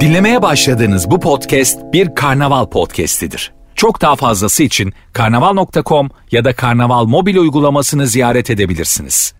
Dinlemeye başladığınız bu podcast bir karnaval podcastidir. Çok daha fazlası için karnaval.com ya da karnaval mobil uygulamasını ziyaret edebilirsiniz.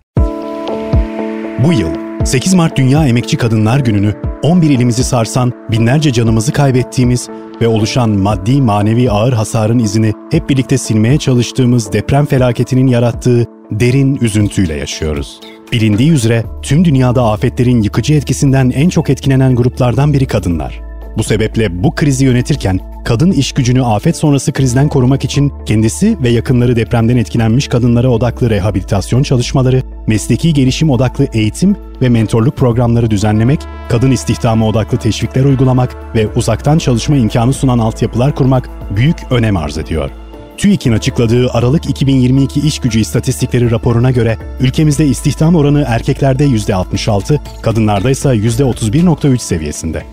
Bu yıl 8 Mart Dünya Emekçi Kadınlar Günü'nü 11 ilimizi sarsan, binlerce canımızı kaybettiğimiz ve oluşan maddi manevi ağır hasarın izini hep birlikte silmeye çalıştığımız deprem felaketinin yarattığı derin üzüntüyle yaşıyoruz. Bilindiği üzere tüm dünyada afetlerin yıkıcı etkisinden en çok etkilenen gruplardan biri kadınlar. Bu sebeple bu krizi yönetirken kadın iş gücünü afet sonrası krizden korumak için kendisi ve yakınları depremden etkilenmiş kadınlara odaklı rehabilitasyon çalışmaları, mesleki gelişim odaklı eğitim ve mentorluk programları düzenlemek, kadın istihdamı odaklı teşvikler uygulamak ve uzaktan çalışma imkanı sunan altyapılar kurmak büyük önem arz ediyor. TÜİK'in açıkladığı Aralık 2022 iş gücü istatistikleri raporuna göre ülkemizde istihdam oranı erkeklerde %66, kadınlarda ise %31.3 seviyesinde.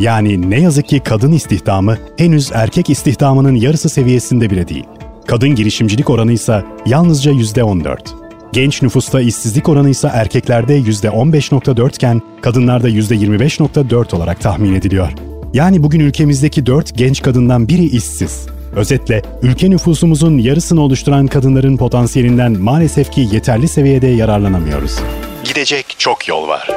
Yani ne yazık ki kadın istihdamı henüz erkek istihdamının yarısı seviyesinde bile değil. Kadın girişimcilik oranı ise yalnızca %14. Genç nüfusta işsizlik oranı ise erkeklerde %15.4 iken kadınlarda %25.4 olarak tahmin ediliyor. Yani bugün ülkemizdeki 4 genç kadından biri işsiz. Özetle ülke nüfusumuzun yarısını oluşturan kadınların potansiyelinden maalesef ki yeterli seviyede yararlanamıyoruz. Gidecek çok yol var.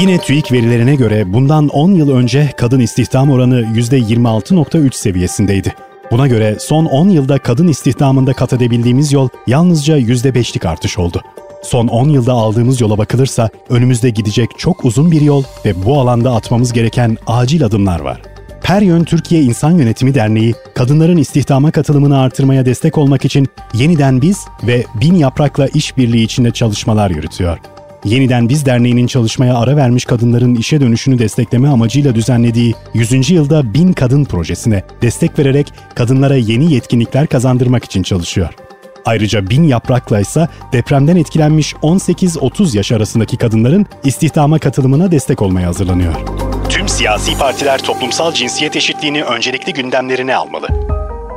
Yine TÜİK verilerine göre bundan 10 yıl önce kadın istihdam oranı %26.3 seviyesindeydi. Buna göre son 10 yılda kadın istihdamında kat edebildiğimiz yol yalnızca %5'lik artış oldu. Son 10 yılda aldığımız yola bakılırsa önümüzde gidecek çok uzun bir yol ve bu alanda atmamız gereken acil adımlar var. Peryön Türkiye İnsan Yönetimi Derneği, kadınların istihdama katılımını artırmaya destek olmak için yeniden biz ve Bin Yaprak'la işbirliği içinde çalışmalar yürütüyor. Yeniden Biz Derneği'nin çalışmaya ara vermiş kadınların işe dönüşünü destekleme amacıyla düzenlediği 100. yılda Bin Kadın projesine destek vererek kadınlara yeni yetkinlikler kazandırmak için çalışıyor. Ayrıca Bin Yaprak'la ise depremden etkilenmiş 18-30 yaş arasındaki kadınların istihdama katılımına destek olmaya hazırlanıyor. Tüm siyasi partiler toplumsal cinsiyet eşitliğini öncelikli gündemlerine almalı.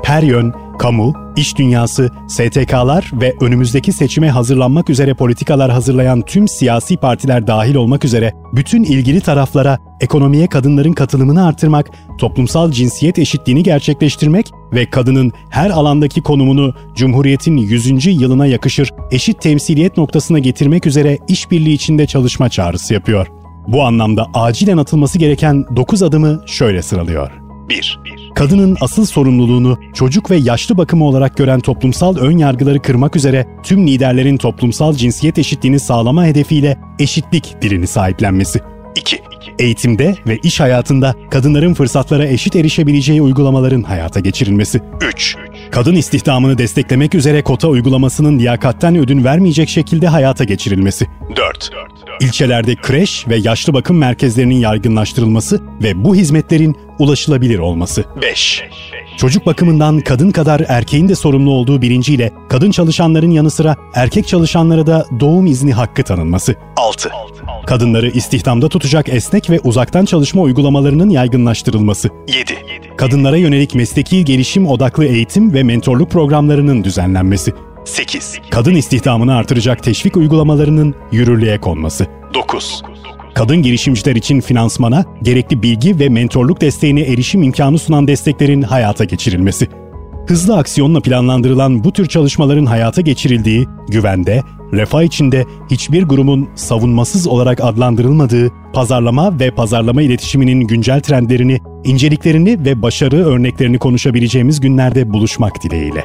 Her yön, kamu, iş dünyası, STK'lar ve önümüzdeki seçime hazırlanmak üzere politikalar hazırlayan tüm siyasi partiler dahil olmak üzere bütün ilgili taraflara ekonomiye kadınların katılımını artırmak, toplumsal cinsiyet eşitliğini gerçekleştirmek ve kadının her alandaki konumunu Cumhuriyet'in 100. yılına yakışır eşit temsiliyet noktasına getirmek üzere işbirliği içinde çalışma çağrısı yapıyor. Bu anlamda acilen atılması gereken 9 adımı şöyle sıralıyor. 1. Kadının asıl sorumluluğunu çocuk ve yaşlı bakımı olarak gören toplumsal ön yargıları kırmak üzere tüm liderlerin toplumsal cinsiyet eşitliğini sağlama hedefiyle eşitlik dilini sahiplenmesi. 2. Eğitimde ve iş hayatında kadınların fırsatlara eşit erişebileceği uygulamaların hayata geçirilmesi. 3. Kadın istihdamını desteklemek üzere kota uygulamasının liyakatten ödün vermeyecek şekilde hayata geçirilmesi. 4. İlçelerde kreş ve yaşlı bakım merkezlerinin yaygınlaştırılması ve bu hizmetlerin ulaşılabilir olması. 5. Çocuk bakımından kadın kadar erkeğin de sorumlu olduğu bilinciyle kadın çalışanların yanı sıra erkek çalışanlara da doğum izni hakkı tanınması. 6. Kadınları istihdamda tutacak esnek ve uzaktan çalışma uygulamalarının yaygınlaştırılması. 7. Kadınlara yönelik mesleki gelişim odaklı eğitim ve mentorluk programlarının düzenlenmesi. 8. Kadın istihdamını artıracak teşvik uygulamalarının yürürlüğe konması. 9. Kadın girişimciler için finansmana, gerekli bilgi ve mentorluk desteğine erişim imkanı sunan desteklerin hayata geçirilmesi. Hızlı aksiyonla planlandırılan bu tür çalışmaların hayata geçirildiği, güvende, refah içinde hiçbir grubun savunmasız olarak adlandırılmadığı, pazarlama ve pazarlama iletişiminin güncel trendlerini, inceliklerini ve başarı örneklerini konuşabileceğimiz günlerde buluşmak dileğiyle.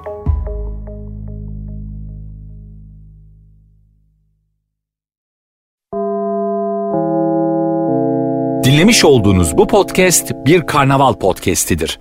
Dinlemiş olduğunuz bu podcast bir karnaval podcastidir.